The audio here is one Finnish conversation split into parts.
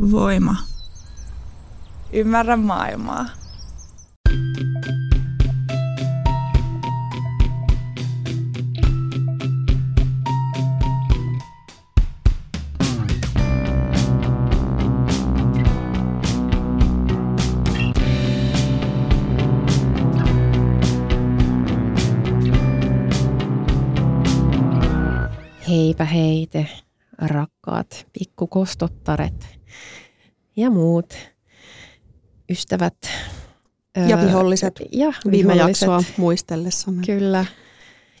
Voima. Ymmärrä maailmaa. Heipä heite, rakkaat pikkukostottaret ja muut ystävät. Ja viholliset. Ja Viime viholliset. jaksoa muistellessamme. Kyllä.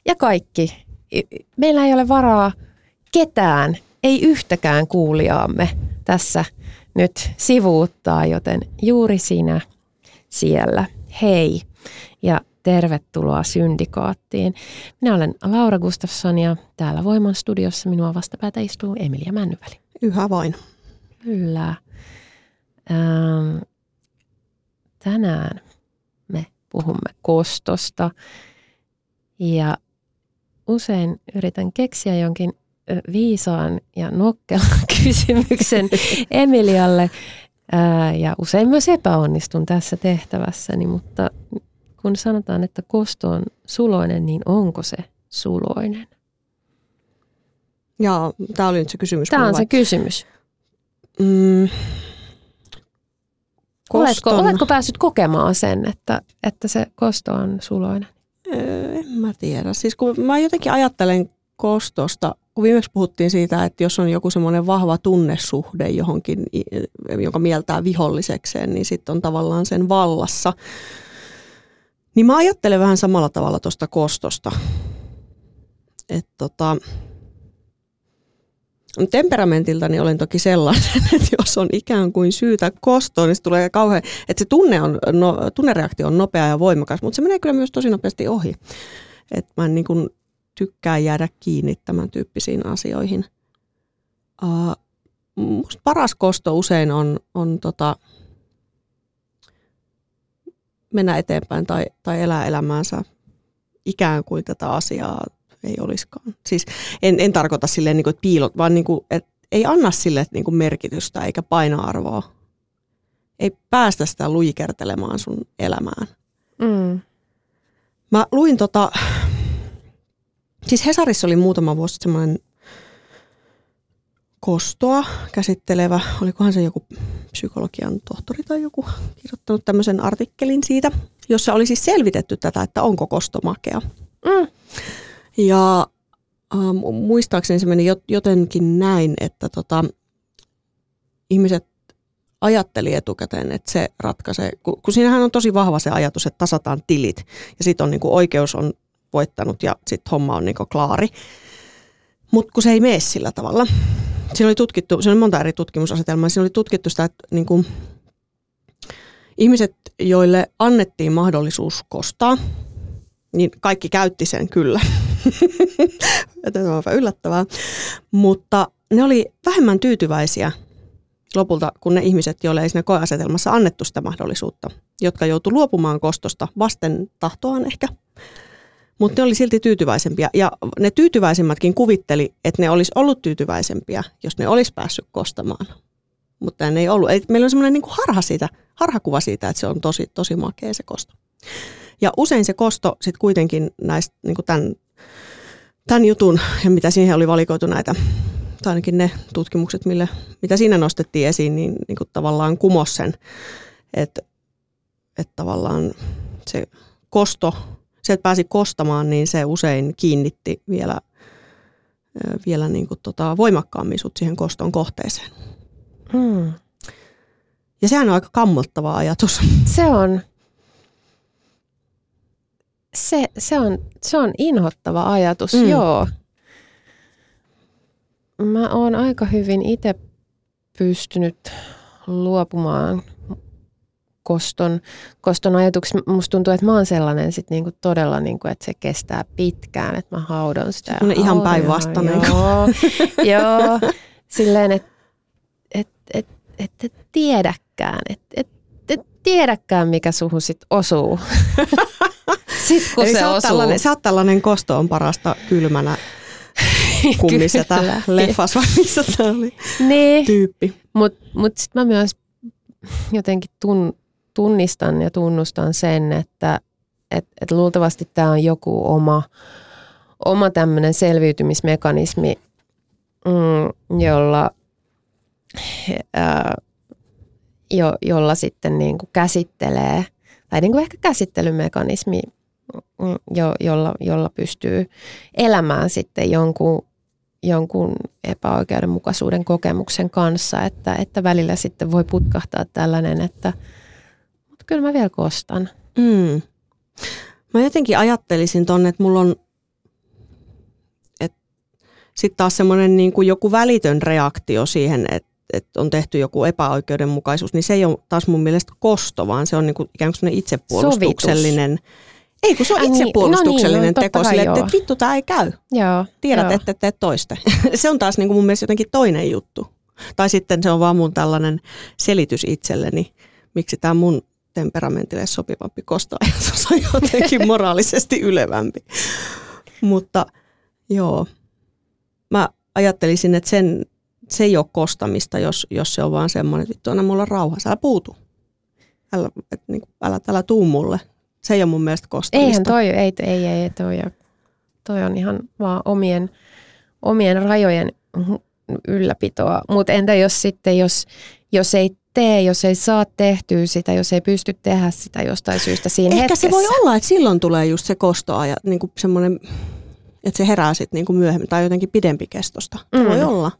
Ja kaikki. Meillä ei ole varaa ketään, ei yhtäkään kuulijaamme tässä nyt sivuuttaa, joten juuri sinä siellä. Hei ja tervetuloa Syndikaattiin. Minä olen Laura Gustafsson ja täällä Voiman studiossa minua vastapäätä istuu Emilia Männyväli. Yhä vain. Kyllä. Ähm, tänään me puhumme kostosta ja usein yritän keksiä jonkin viisaan ja nokkelan kysymyksen Emilialle ja usein myös epäonnistun tässä tehtävässäni, mutta kun sanotaan, että kosto on suloinen, niin onko se suloinen? Ja tämä oli nyt se kysymys. Tämä on vai? se kysymys. Mm, Oletko, koston- oletko päässyt kokemaan sen, että, että se kosto on suloinen? Öö, En mä tiedä. Siis kun mä jotenkin ajattelen kostosta, kun viimeksi puhuttiin siitä, että jos on joku semmoinen vahva tunnesuhde johonkin, joka mieltää vihollisekseen, niin sitten on tavallaan sen vallassa. Niin mä ajattelen vähän samalla tavalla tuosta kostosta. Että tota, temperamentiltani olen toki sellainen, että jos on ikään kuin syytä kostoon, niin se tulee kauhean, että se tunne on, no, tunnereaktio on nopea ja voimakas, mutta se menee kyllä myös tosi nopeasti ohi. Että mä niin kuin jäädä kiinni tämän tyyppisiin asioihin. Uh, musta paras kosto usein on, on tota, mennä eteenpäin tai, tai elää elämäänsä ikään kuin tätä asiaa ei olisikaan. Siis en, en tarkoita silleen, niin kuin, että piilot, vaan niin kuin, että ei anna sille niin kuin merkitystä eikä painoarvoa. Ei päästä sitä luikertelemaan sun elämään. Mm. Mä luin tota, siis Hesarissa oli muutama vuosi semmoinen kostoa käsittelevä, olikohan se joku psykologian tohtori tai joku kirjoittanut tämmöisen artikkelin siitä, jossa oli siis selvitetty tätä, että onko kosto makea. Mm. Ja äh, muistaakseni se meni jot- jotenkin näin, että tota, ihmiset ajatteli etukäteen, että se ratkaisee, kun, kun siinähän on tosi vahva se ajatus, että tasataan tilit ja sitten on niin kuin oikeus on voittanut ja sitten homma on niin kuin klaari. Mutta kun se ei mene sillä tavalla. Siinä oli tutkittu, siinä oli monta eri tutkimusasetelmaa, siinä oli tutkittu sitä, että niin kuin ihmiset, joille annettiin mahdollisuus kostaa, niin kaikki käytti sen kyllä. Tämä on yllättävää. Mutta ne oli vähemmän tyytyväisiä lopulta kuin ne ihmiset, joille ei siinä koeasetelmassa annettu sitä mahdollisuutta, jotka joutu luopumaan kostosta vasten tahtoaan ehkä. Mutta ne oli silti tyytyväisempiä. Ja ne tyytyväisimmätkin kuvitteli, että ne olisi ollut tyytyväisempiä, jos ne olisi päässyt kostamaan. Mutta ne ei ollut. Eli meillä on semmoinen niin harha siitä, harhakuva siitä, että se on tosi, tosi makea se kosto. Ja usein se kosto sitten kuitenkin näistä niin tämän, tämän jutun, ja mitä siihen oli valikoitu näitä, tai ainakin ne tutkimukset, mille, mitä siinä nostettiin esiin, niin, niin kuin tavallaan kumos sen, että, että tavallaan se kosto, se, että pääsi kostamaan, niin se usein kiinnitti vielä, vielä niin kuin tota voimakkaammin sut siihen koston kohteeseen. Mm. Ja sehän on aika kammottava ajatus. Se on, se, se on, se on inhottava ajatus, Mm. mm. joo. Mä oon aika hyvin itse pystynyt luopumaan koston, koston ajatuksi. Musta tuntuu, että mä oon sellainen sit niinku todella, niinku, että se kestää pitkään, että mä haudan sitä. ja ihan päinvastainen. Joo, joo. silleen, että et, et, et, et tiedäkään, että et, et tiedäkään, mikä suhun sit osuu. sit kun Eli se sä, osuu. tällainen, sä oot tällainen kosto on parasta kylmänä kummisetä Kyllä. leffassa, vai missä tämä oli Niin, tyyppi. mutta mut sitten mä myös jotenkin tun, tunnistan ja tunnustan sen, että et, et luultavasti tämä on joku oma, oma tämmöinen selviytymismekanismi, mm, jolla, ää, jo, jolla sitten niin kuin käsittelee, tai niin kuin ehkä käsittelymekanismi, mm, jo, jolla, jolla pystyy elämään sitten jonkun, jonkun epäoikeudenmukaisuuden kokemuksen kanssa, että, että välillä sitten voi putkahtaa tällainen, että kyllä mä vielä kostan. Mm. Mä jotenkin ajattelisin tonne, että mulla on sitten taas semmoinen niin kuin joku välitön reaktio siihen, että, että on tehty joku epäoikeudenmukaisuus, niin se ei ole taas mun mielestä kosto, vaan se on niin kuin ikään kuin itsepuolustuksellinen. Ei, kun se on niin, itsepuolustuksellinen no niin, no teko totta sille, että, vittu tämä ei käy. Joo, Tiedät, joo. että et tee toiste. se on taas niin kuin mun mielestä jotenkin toinen juttu. Tai sitten se on vaan mun tällainen selitys itselleni, miksi tämä mun temperamentille sopivampi kostoajatus on jotenkin moraalisesti ylevämpi. Mutta joo, mä ajattelisin, että sen, se ei ole kostamista, jos, jos se on vaan semmoinen, että vittu, anna mulla rauhassa, älä puutu. Älä, et, niin älä, älä tuu mulle. Se ei ole mun mielestä kostamista. Eihän toi, ei, ei, ei toi, toi on ihan vaan omien, omien rajojen ylläpitoa. Mutta entä jos sitten, jos, jos ei tee, jos ei saa tehtyä sitä, jos ei pysty tehdä sitä jostain syystä siinä Ehkä hetkessä. se voi olla, että silloin tulee just se kostoaja, niin kuin semmoinen, että se herää sitten niin kuin myöhemmin tai jotenkin pidempi kestosta. Se Mm. voi olla.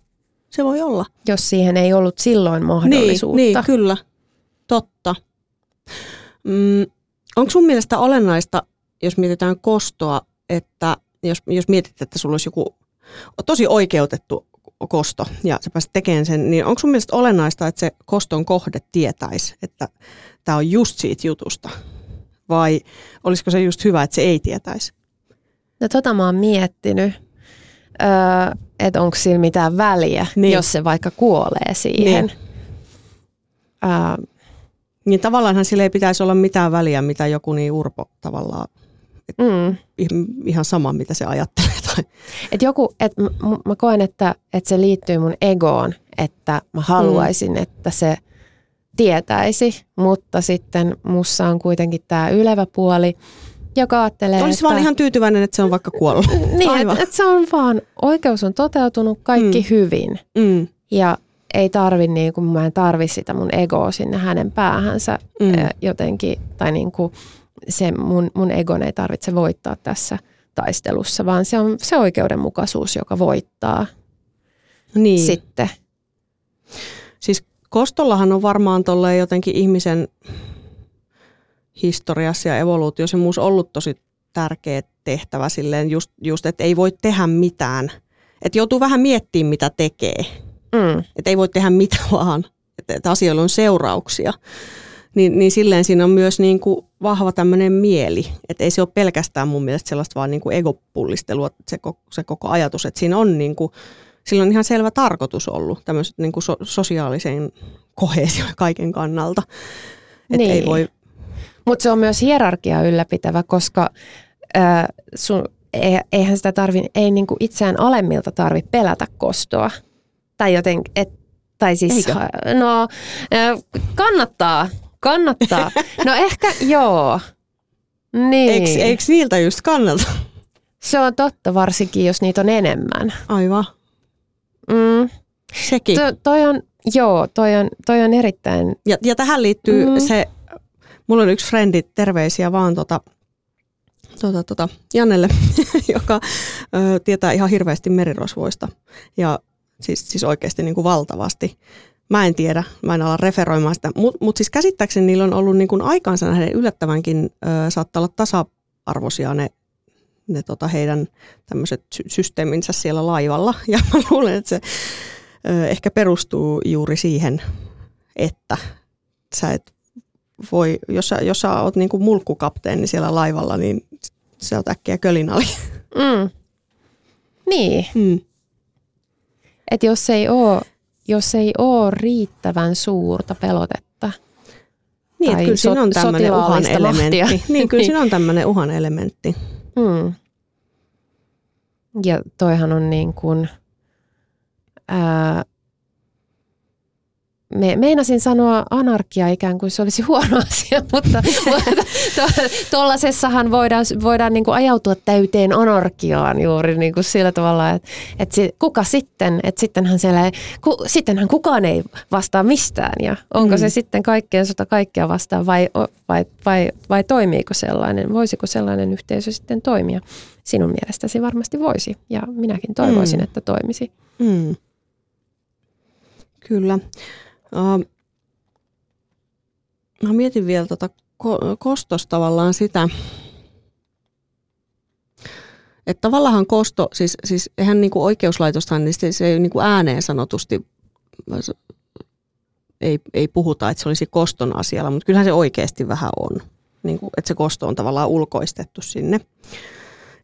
Se voi olla. Jos siihen ei ollut silloin mahdollisuutta. Niin, niin kyllä. Totta. Mm, onko sun mielestä olennaista, jos mietitään kostoa, että jos, jos mietit, että sulla olisi joku tosi oikeutettu kosto ja sä pääset tekemään sen, niin onko sun mielestä olennaista, että se koston kohde tietäisi, että tämä on just siitä jutusta? Vai olisiko se just hyvä, että se ei tietäisi? No tota mä oon miettinyt, öö, että onko sillä mitään väliä, Niin. jos se vaikka kuolee siihen. Niin. Öö, Niin tavallaanhan sillä ei pitäisi olla mitään väliä, mitä joku niin urpo tavallaan, mm. ihan- sama mitä se ajattelee. Tai, Et joku, et mä, mä koen, että, että se liittyy mun egoon, että mä haluaisin, mm. että se tietäisi, mutta sitten mussa on kuitenkin tämä ylevä puoli, joka ajattelee, olisi että... vaan ihan tyytyväinen, että se on vaikka kuollut. Niin, että et se on vaan, oikeus on toteutunut kaikki Mm. hyvin Mm, ja ei tarvi, niin kuin, mä en tarvi sitä mun egoa sinne hänen päähänsä mm. jotenkin, tai niin kuin se mun, mun egon ei tarvitse voittaa tässä taistelussa, vaan se on se oikeudenmukaisuus, joka voittaa Niin. sitten. Siis kostollahan on varmaan tolleen jotenkin ihmisen historiassa ja evoluutiossa ja muussa ollut tosi tärkeä tehtävä silleen just, just että ei voi tehdä mitään. Että joutuu vähän miettimään, mitä tekee. Mm. Että ei voi tehdä mitä vaan. Että, että asioilla on seurauksia. Niin, niin silleen siinä on myös niin kuin vahva tämmöinen mieli. Että ei se ole pelkästään mun mielestä sellaista vaan niin kuin egopullistelua, se, koko- se koko ajatus. Että siinä on niin kuin, sillä on ihan selvä tarkoitus ollut tämmöiset niin kuin so, sosiaalisen kohesion kaiken kannalta. Että Niin. ei voi, Mutta se on myös hierarkia ylläpitävä, koska ää, sun, ei- eihän sitä tarvi, ei niinku itseään alemmilta tarvi pelätä kostoa. Tai joten, et, tai siis, Eikö? no kannattaa, kannattaa. No ehkä joo. Niin. eikö, eikö niiltä just kannalta? Se on totta, varsinkin jos niitä on enemmän. Aivan, Mm. sekin. To, toi on, joo, toi on, toi on erittäin, Ja, ja tähän liittyy mm. Se, mulla on yksi frendi, terveisiä vaan tota, tota, tota, Janelle, joka ö, tietää ihan hirveästi merirosvoista ja siis, siis oikeasti niin kuin valtavasti. Mä en tiedä, mä en ala referoimaan sitä, mutta mut siis käsittääkseni niillä on ollut niin kuin aikaansa nähden yllättävänkin, ö, saattaa olla tasa-arvoisia ne, ne tota heidän tämmöiset sy- systeeminsä siellä laivalla. Ja mä luulen, että se ö, ehkä perustuu juuri siihen, että sä et voi, jos sä, jos sä oot niinku mulkkukapteeni siellä laivalla, niin sä oot äkkiä kölinali. mm. niin, Mm. että jos ei ole jos ei ole riittävän suurta pelotetta, Niin, Tai kyllä siinä on tämmöinen uhan elementti. mahtia. Niin, kyllä Niin. siinä on tämmöinen uhan elementti. mm. ja toihan on niin kuin, ää, me, meinasin sanoa anarkia ikään kuin se olisi huono asia, mutta tuollaisessahan to, voidaan, voidaan niin kuin ajautua täyteen anarkiaan juuri niin kuin sillä tavalla, että, että se, kuka sitten, että sittenhän, siellä, ku, sittenhän kukaan ei vastaa mistään ja onko mm. se sitten kaikkeen sota kaikkea vastaan vai, vai, vai, vai toimiiko sellainen, voisiko sellainen yhteisö sitten toimia? Sinun mielestäsi varmasti voisi ja minäkin toivoisin, mm. että toimisi. Mm. Kyllä. Uh, mä mietin vielä tota ko- kostosta tavallaan sitä, että tavallaan kosto, siis, siis eihän niin kuin oikeuslaitostahan, niin se, se ei niin kuin ääneen sanotusti ei, ei puhuta, että se olisi koston asialla, mutta kyllähän se oikeasti vähän on. Niin kuin, että se kosto on tavallaan ulkoistettu sinne.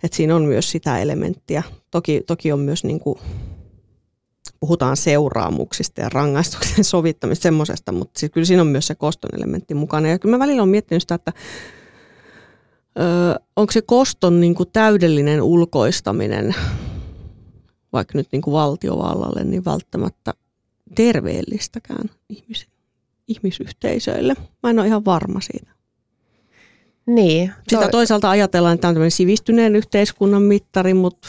Että siinä on myös sitä elementtiä. Toki, toki on myös niin kuin puhutaan seuraamuksista ja rangaistuksen sovittamista semmoisesta, mutta siis kyllä siinä on myös se koston elementti mukana. Ja kyllä mä välillä olen miettinyt sitä, että ö, onko se koston niin kuin täydellinen ulkoistaminen vaikka nyt niin kuin valtiovallalle, niin välttämättä terveellistäkään ihmis, ihmisyhteisöille. Mä en ole ihan varma siitä. Niin. Sitä to... toisaalta ajatellaan, että tämä on sivistyneen yhteiskunnan mittari, mutta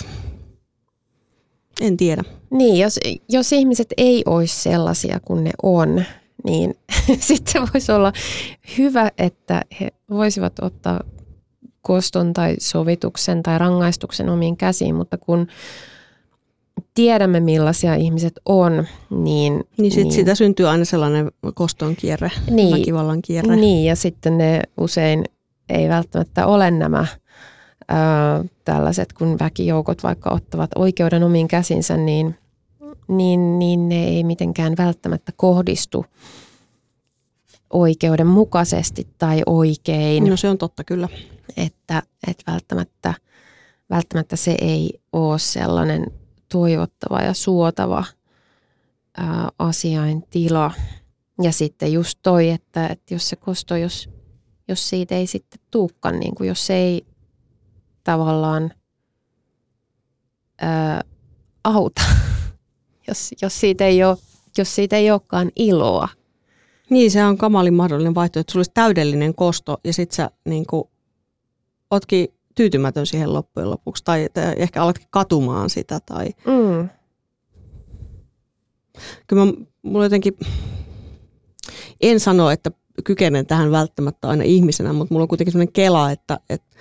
en tiedä. Niin, jos, jos ihmiset ei olisi sellaisia kuin ne on, niin sitten voisi olla hyvä, että he voisivat ottaa koston tai sovituksen tai rangaistuksen omiin käsiin, mutta kun tiedämme millaisia ihmiset on, niin... Niin, sit niin siitä syntyy aina sellainen koston kierre, niin, väkivallan kierre. Niin, ja sitten ne usein ei välttämättä ole nämä tällaiset, kun väkijoukot vaikka ottavat oikeuden omiin käsinsä, niin, niin, niin ne ei mitenkään välttämättä kohdistu oikeudenmukaisesti tai oikein. No se on totta kyllä. Että, että välttämättä, välttämättä se ei ole sellainen toivottava ja suotava ää, asiain tila. Ja sitten just toi, että, että jos se kosto, jos, jos siitä ei sitten tuukkaan, niin kuin jos se ei tavallaan ää, auta, jos, jos, siitä ei ole, jos siitä ei olekaan iloa. Niin, se on kamalin mahdollinen vaihtoehto, että sulla olisi täydellinen kosto ja sit sä niin kuin, ootkin tyytymätön siihen loppujen lopuksi tai, tai ehkä alatkin katumaan sitä. Tai... Mm. Kyllä mä, mulla jotenkin, en sano, että kykenen tähän välttämättä aina ihmisenä, mutta mulla on kuitenkin sellainen kela, että, että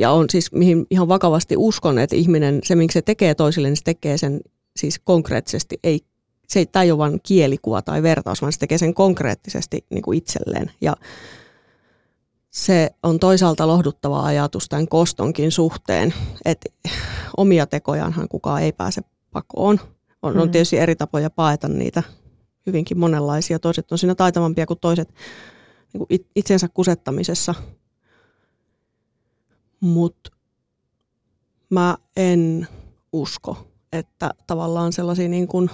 ja on siis, mihin ihan vakavasti uskon, että ihminen, se minkä se tekee toisille, niin se tekee sen siis konkreettisesti, ei, se ei, tämä ei ole vain kielikuva tai vertaus, vaan se tekee sen konkreettisesti niin kuin itselleen. Ja se on toisaalta lohduttava ajatus tämän kostonkin suhteen, että omia tekojaanhan kukaan ei pääse pakoon. On, mm. on tietysti eri tapoja paeta niitä, hyvinkin monenlaisia. Toiset on siinä taitavampia kuin toiset niin kuin itsensä kusettamisessa – mutta mä en usko, että tavallaan sellaisia niin kuin,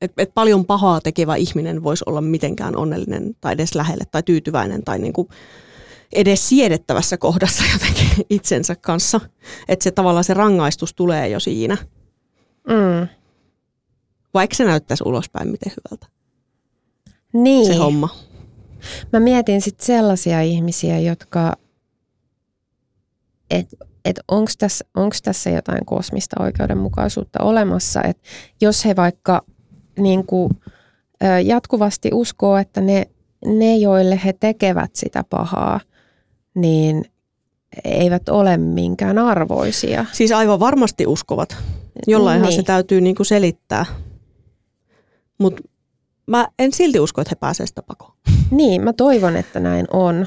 että, että paljon pahaa tekevä ihminen voisi olla mitenkään onnellinen tai edes lähelle tai tyytyväinen tai niin kuin edes siedettävässä kohdassa jotenkin itsensä kanssa. Että se tavallaan se rangaistus tulee jo siinä. Mm. Vaikka se näyttäisi ulospäin miten hyvältä. Niin. Se homma. Mä mietin sitten sellaisia ihmisiä, jotka että et onko tässä, onks tässä jotain kosmista oikeudenmukaisuutta olemassa, että jos he vaikka niin kuin, jatkuvasti uskoo, että ne, ne, joille he tekevät sitä pahaa, niin eivät ole minkään arvoisia. Siis aivan varmasti uskovat. Jollainhan niin. se täytyy niin kuin selittää. Mutta mä en silti usko, että he pääsevät sitä pakoon. Niin, mä toivon, että näin on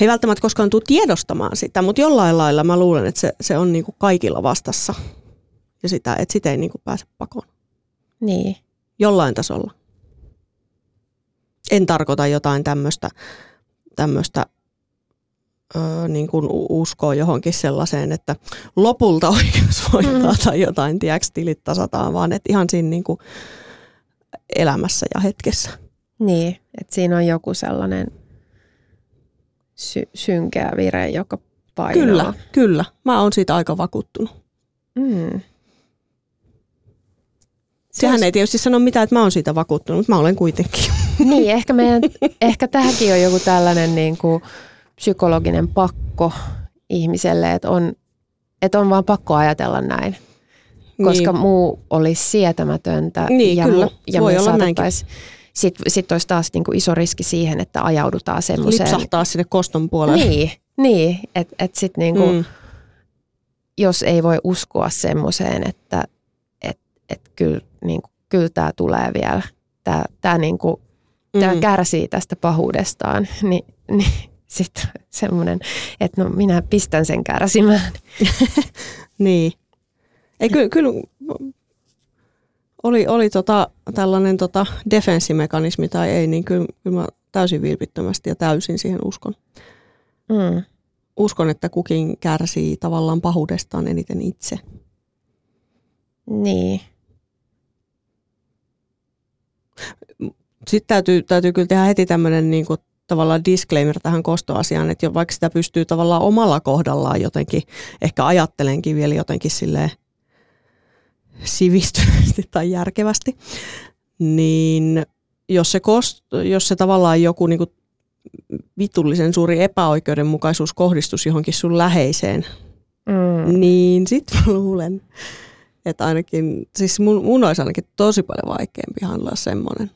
he ei välttämättä koskaan tule tiedostamaan sitä, mutta jollain lailla mä luulen, että se, se on niin kuin kaikilla vastassa ja sitä, että sitä ei niin kuin pääse pakoon. Niin. Jollain tasolla. En tarkoita jotain tämmöistä, tämmöistä öö, niin kuin uskoa johonkin sellaiseen, että lopulta oikeus voittaa mm. tai jotain, tiedäks, tilit tasataan, vaan että ihan siinä niin kuin elämässä ja hetkessä. Niin, että siinä on joku sellainen sy- synkeä vire, joka painoa. Kyllä, kyllä. Mä oon siitä aika vakuuttunut. Mm. Sehän ei tietysti sano mitään, että mä oon siitä vakuuttunut, mutta mä olen kuitenkin. Niin, ehkä, meidän, ehkä tähänkin on joku tällainen niin kuin psykologinen pakko ihmiselle, että on, että on vaan pakko ajatella näin, koska niin. muu olisi sietämätöntä. Niin, ja kyllä. ja Voi me olla saatettaisiin- Sitten sit olisi taas niin kuin iso riski siihen, että ajaudutaan semmoiseen. Lipsahtaa sinne koston puolelle. Niin, niin että et sitten niin kuin, Mm. jos ei voi uskoa semmoiseen, että et, et kyllä, niin kuin, kyllä tämä tulee vielä, tämä tää niin kuin, tää Mm. kärsii tästä pahuudestaan, niin, niin sitten semmoinen, että no minä pistän sen kärsimään. Niin. Ei, kyllä, kyllä oli, oli tota, tällainen tota defenssimekanismi tai ei, niin kyllä, kyllä mä täysin vilpittömästi ja täysin siihen uskon. Mm. Uskon, että kukin kärsii tavallaan pahuudestaan eniten itse. Niin, Sitten täytyy, täytyy kyllä tehdä heti tämmöinen niin kuin, tavallaan disclaimer tähän kostoasiaan, että jo vaikka sitä pystyy tavallaan omalla kohdallaan jotenkin, ehkä ajattelenkin vielä jotenkin silleen sivistyneesti tai järkevästi, niin jos se, kost, jos se tavallaan joku niin kuin vitullisen suuri epäoikeudenmukaisuus kohdistus johonkin sun läheiseen, mm. niin sit mä luulen, että ainakin, siis mun, mun olisi ainakin tosi paljon vaikeampi handlaa semmoinen.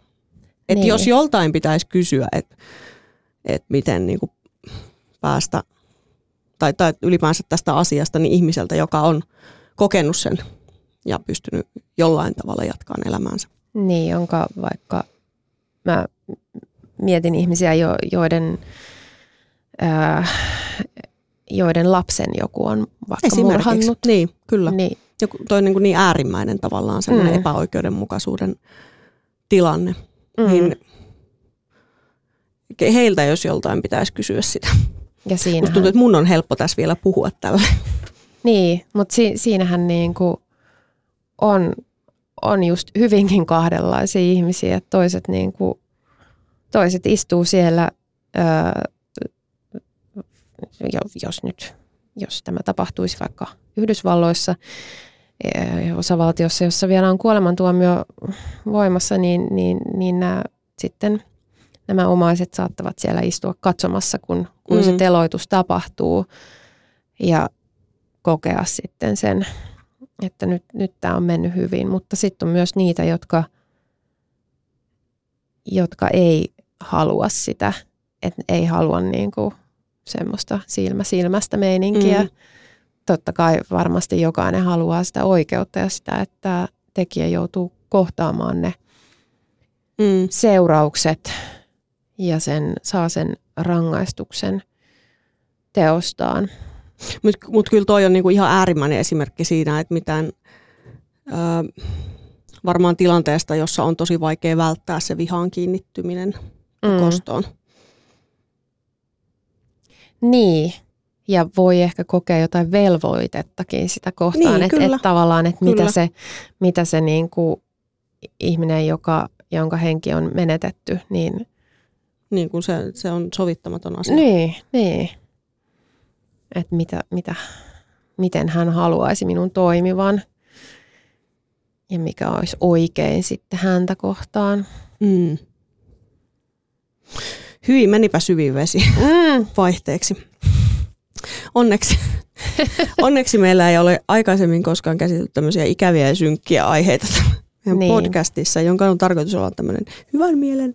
Että Niin. jos joltain pitäisi kysyä, että et miten niinku päästä, tai, tai ylipäänsä tästä asiasta, niin ihmiseltä, joka on kokenut sen ja pystynyt jollain tavalla jatkamaan elämäänsä. niin, jonka vaikka mä mietin ihmisiä, jo, joiden, ää, joiden lapsen joku on vaikka murhannut. Niin, kyllä. Niin, Joku, toi niin, kuin niin äärimmäinen tavallaan semmoinen Mm. epäoikeudenmukaisuuden tilanne. mm. Niin heiltä, jos joltain pitäisi kysyä sitä. ja Musta siinähän, tuntuu, että mun on helppo tässä vielä puhua tällä. niin, mutta si, siinähän niin kuin on, on just hyvinkin kahdenlaisia ihmisiä. että Toiset, niin kuin, toiset istuu siellä, ää, jo- jos nyt, jos tämä tapahtuisi vaikka Yhdysvalloissa, ää, osavaltiossa, jossa vielä on kuolemantuomio voimassa, niin, niin, niin nämä, sitten nämä omaiset saattavat siellä istua katsomassa, kun, kun mm. se teloitus tapahtuu ja kokea sitten sen, että nyt, nyt tämä on mennyt hyvin. Mutta sitten on myös niitä, jotka, jotka ei halua sitä, että ei halua niin kuin semmoista silmä silmästä meininkiä. Mm. Totta kai varmasti jokainen haluaa sitä oikeutta ja sitä, että tekijä joutuu kohtaamaan ne Mm. seuraukset ja sen, saa sen rangaistuksen teostaan. Mutta mut kyllä toi on niinku ihan äärimmäinen esimerkki siinä, että mitään ö, varmaan tilanteesta, jossa on tosi vaikea välttää se vihaan kiinnittyminen mm. kostoon. Niin, ja voi ehkä kokea jotain velvoitettakin sitä kohtaan, Niin, että et tavallaan, että mitä Kyllä. se, mitä se niin kuin ihminen, joka, jonka henki on menetetty, niin, Niin kuin se, se on sovittamaton asia. niin, niin. Että mitä, mitä, miten hän haluaisi minun toimivan ja mikä olisi oikein sitten häntä kohtaan. Mm. Hyvin menipä syviin vesi Mm, vaihteeksi. Onneksi, onneksi meillä ei ole aikaisemmin koskaan käsitelty tämmöisiä ikäviä ja synkkiä aiheita meidän Niin. niin. podcastissa, jonka on tarkoitus olla tämmöinen hyvän mielen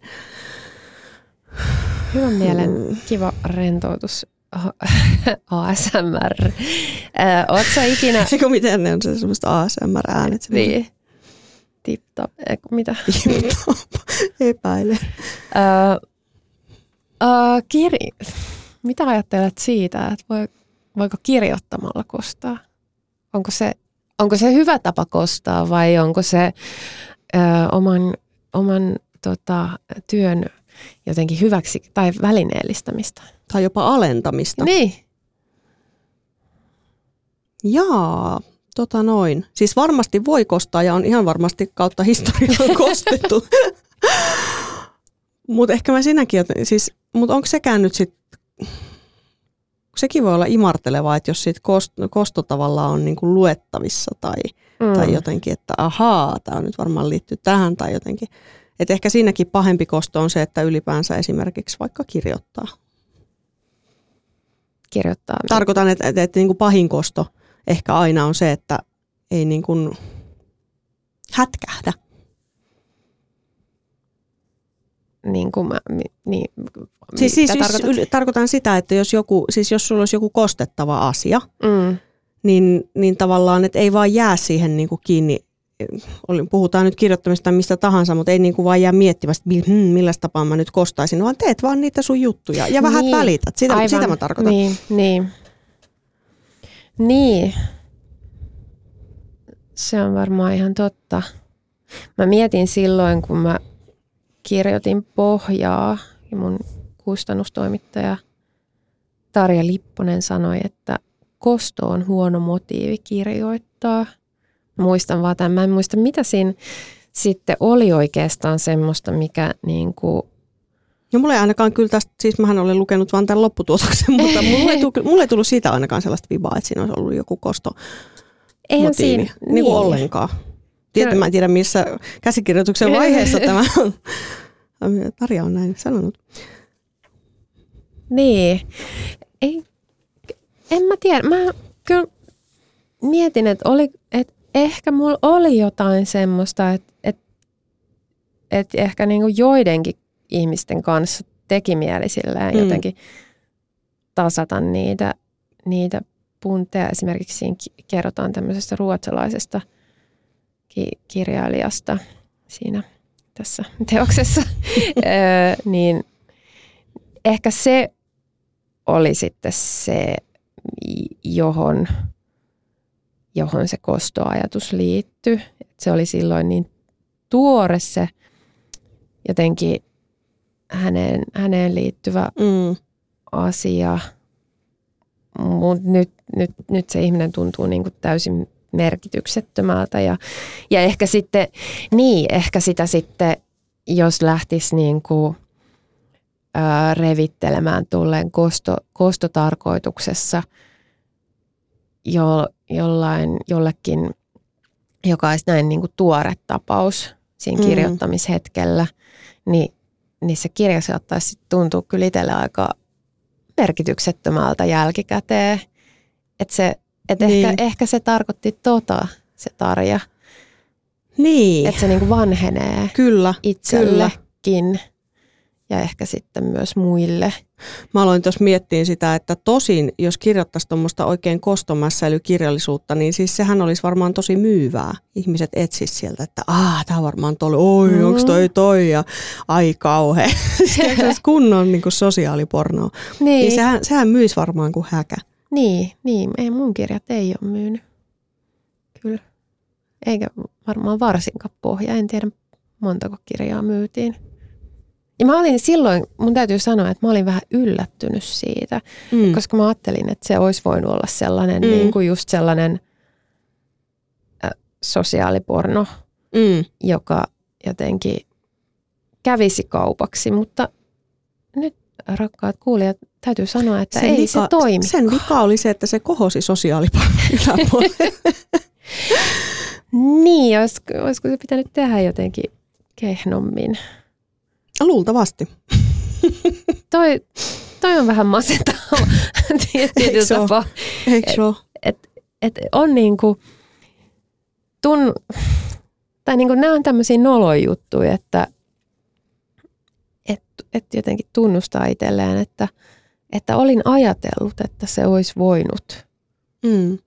hyvän mielen Mm. kiva rentoutus ASMR. Oletko ikinä... Eikö miten ne on se semmoista ASMR-äänet? Niin. Tip top. Mitä? Epäilen. Öö, öö, kiri... Mitä ajattelet siitä, että voi, voiko kirjoittamalla kostaa? Onko se, onko se hyvä tapa kostaa vai onko se öö, oman, oman tota, työn jotenkin hyväksi tai välineellistämistä? Tai jopa alentamista. Niin. Jaa, tota noin. Siis varmasti voi kostaa ja on ihan varmasti kautta historiaa kostettu. Mutta ehkä mä sinäkin, siis, mutta onko sekään nyt sitten, sekin voi olla imartelevaa, että jos siitä kosto, kosto tavallaan on niin kuin luettavissa tai, mm. tai jotenkin, että ahaa, tämä on nyt varmaan liittyy tähän tai jotenkin. Että ehkä siinäkin pahempi kosto on se, että ylipäänsä esimerkiksi vaikka kirjoittaa. Kirjoittaa. Tarkoitan, että, että, että niin kuin pahin kosto ehkä aina on se, että ei niin kuin hätkähdä. Niin kuin mä, niin, siis, siis yl, tarkoitan sitä, että jos, joku, siis jos sulla olisi joku kostettava asia, mm. niin, niin tavallaan, että ei vaan jää siihen niin kuin kiinni puhutaan nyt kirjoittamista mistä tahansa, mutta ei niin kuin vaan jää miettimään, että hmm, millä tapaa mä nyt kostaisin, vaan teet vaan niitä sun juttuja ja vähän niin, välität. Sitä, sitä mä tarkoitan. Niin, niin. Niin. Se on varmaan ihan totta. Mä mietin silloin, kun mä kirjoitin pohjaa ja mun kustannustoimittaja Tarja Lipponen sanoi, että kosto on huono motiivi kirjoittaa. Muistan vaan tämän. Mä en muista, mitä siinä sitten oli oikeastaan semmoista, mikä niin kuin No mulle ei ainakaan kyllä tästä, siis mähän olen lukenut vain tämän lopputuotoksen, mutta mulle ei, tullut, mulle ei tullut siitä ainakaan sellaista vibaa, että siinä olisi ollut joku kosto Eihän siinä, niin, niin kuin ollenkaan. Tiedän, mä en tiedä missä käsikirjoituksen vaiheessa tämä on. Tarja on näin sanonut. Niin. Ei, en mä tiedä. Mä kyllä mietin, että, oli, että ehkä mulla oli jotain semmoista, että, että, että ehkä niin kuin joidenkin ihmisten kanssa teki mieli silleen mm. jotenkin tasata niitä, niitä puntteja. Esimerkiksi siinä kerrotaan tämmöisestä ruotsalaisesta ki- kirjailijasta siinä tässä teoksessa, öö, niin ehkä se oli sitten se, johon, johon se kostoajatus liittyi. Se oli silloin niin tuore se jotenkin häneen, häneen liittyvä mm. asia. Mutta nyt, nyt, nyt se ihminen tuntuu niin kuin täysin merkityksettömältä. Ja, ja ehkä sitten, niin, ehkä sitä sitten, jos lähtisi niin kuin, ää, revittelemään tulleen kosto, kostotarkoituksessa jo, jollain, jollekin, joka olisi näin niin kuin tuore tapaus siinä mm. kirjoittamishetkellä, niin, niin se kirja saattaisi tuntua kyllä itselle aika merkityksettömältä jälkikäteen. Että se et niin. ehkä, ehkä se tarkoitti tota, se Tarja. Niin. Että se niinku vanhenee kyllä, itsellekin kyllä. ja ehkä sitten myös muille. Mä aloin tuossa miettiä sitä, että tosin jos kirjoittaisi tuommoista oikein kostomässäilykirjallisuutta, niin siis sehän olisi varmaan tosi myyvää. Ihmiset etsis sieltä, että aah, tää on varmaan tolle, oi, mm. onks toi toi ja ai kauhe. Siis kunnon niin sosiaalipornoa. Niin. niin sehän, sehän myisi varmaan kuin häkä. Niin, niin. Ei, mun kirjat ei ole myynyt. Kyllä. Eikä varmaan varsinkaan pohja. En tiedä montako kirjaa myytiin. Ja mä olin silloin, mun täytyy sanoa, että mä olin vähän yllättynyt siitä, mm. koska mä ajattelin, että se olisi voinut olla sellainen, mm. niin kuin just sellainen äh, sosiaaliporno, mm. joka jotenkin kävisi kaupaksi, mutta nyt rakkaat kuulijat, täytyy sanoa, että sen ei vika, se toimi. Sen vika oli se, että se kohosi sosiaalipalvelun Niin, olisiko, olisiko se pitänyt tehdä jotenkin kehnommin? Luultavasti. toi, toi on vähän masentava tietyllä tapaa. Eikö se et, et, on niinku, tun, tai niinku, nämä on tämmöisiä nolojuttuja, että että et jotenkin tunnustaa itselleen, että, että olin ajatellut, että se olisi voinut mm.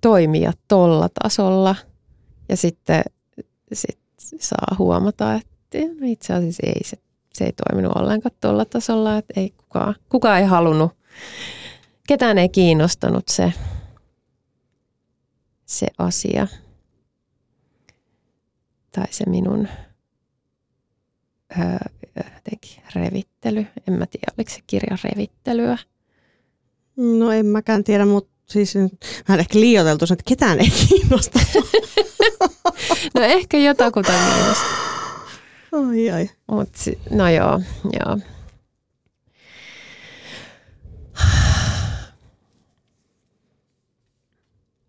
toimia tolla tasolla ja sitten sit saa huomata, että itse asiassa ei se, se ei toiminut ollenkaan tuolla tasolla, että ei kukaan, kukaan ei halunnut, ketään ei kiinnostanut se, se asia tai se minun jotenkin revittely. En mä tiedä, oliko se kirja revittelyä. No en mäkään tiedä, mutta siis mä ehkä liioiteltu että ketään ei kiinnosta. no ehkä jotakuta kiinnostaa. Ai ai. Mut, no joo, joo.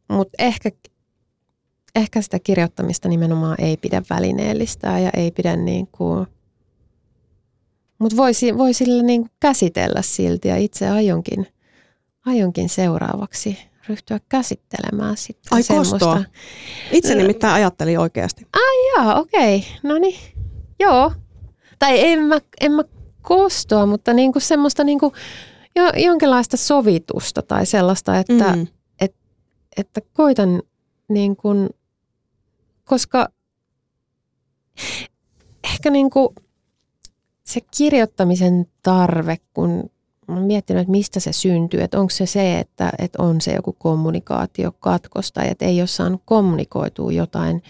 Mutta ehkä, ehkä sitä kirjoittamista nimenomaan ei pidä välineellistää ja ei pidä niin kuin, mutta voi, voi sillä niin kuin käsitellä silti ja itse aionkin, aionkin seuraavaksi ryhtyä käsittelemään sitten Ai semmoista. kostoa. Itse nimittäin ajattelin oikeasti. Ai joo, okei. Okay. No niin joo. Tai en mä, en mä kostoa, mutta niinku semmoista niinku, jo, jonkinlaista sovitusta tai sellaista, että, mm. et, että koitan niin kuin, koska ehkä niin kuin se kirjoittamisen tarve, kun olen miettinyt, että mistä se syntyy, että onko se se, että, että on se joku kommunikaatiokatkos tai että ei ole saanut kommunikoitua jotain,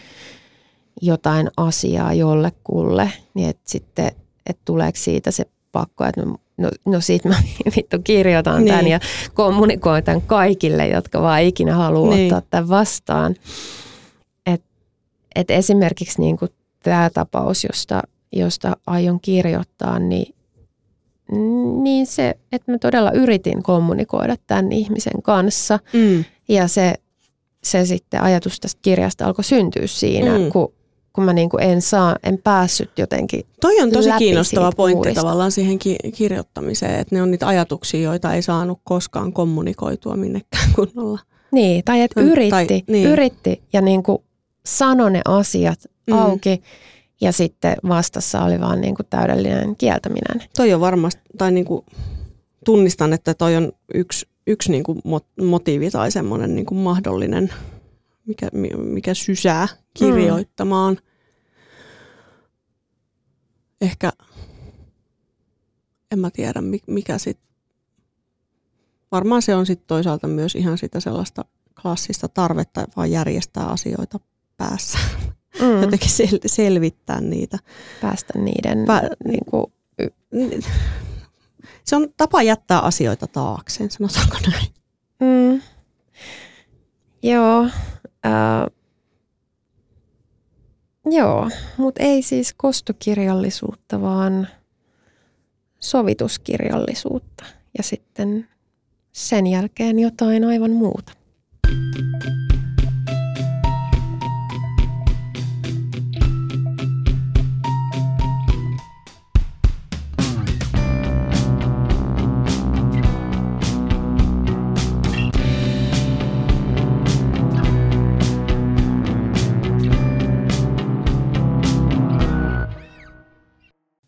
jotain asiaa jollekulle, niin että sitten, että tuleeko siitä se pakko, että no, no, no sit mä vittu kirjoitan niin. tämän ja kommunikoin tämän kaikille, jotka vaan ikinä haluaa niin. ottaa tämän vastaan. Et, et esimerkiksi niin kuin tämä tapaus, josta, josta aion kirjoittaa, niin niin se, että mä todella yritin kommunikoida tämän ihmisen kanssa. Mm. Ja se, se sitten ajatus tästä kirjasta alkoi syntyä siinä, mm. kun, kun mä niin kuin en, saa, en päässyt jotenkin Toi on tosi kiinnostava pointti muurista. tavallaan siihen ki- kirjoittamiseen, että ne on niitä ajatuksia, joita ei saanut koskaan kommunikoitua minnekään kunnolla. Niin, tai että yritti, tai, niin. yritti ja niin kuin sanoi ne asiat mm. auki ja sitten vastassa oli vaan niin kuin täydellinen kieltäminen. Toi on varmasti, tai niin kuin tunnistan, että toi on yksi, yksi niin kuin motiivi tai semmoinen niin kuin mahdollinen, mikä, mikä sysää kirjoittamaan. Mm. Ehkä, en mä tiedä mikä sitten, varmaan se on sitten toisaalta myös ihan sitä sellaista klassista tarvetta vaan järjestää asioita päässä mm. jotenkin sel- selvittää niitä. Päästä niiden... Pä- niin kuin... Se on tapa jättää asioita taakseen, sanotaanko näin? Mm. Joo. Äh, joo, mutta ei siis kostokirjallisuutta, vaan sovituskirjallisuutta ja sitten sen jälkeen jotain aivan muuta.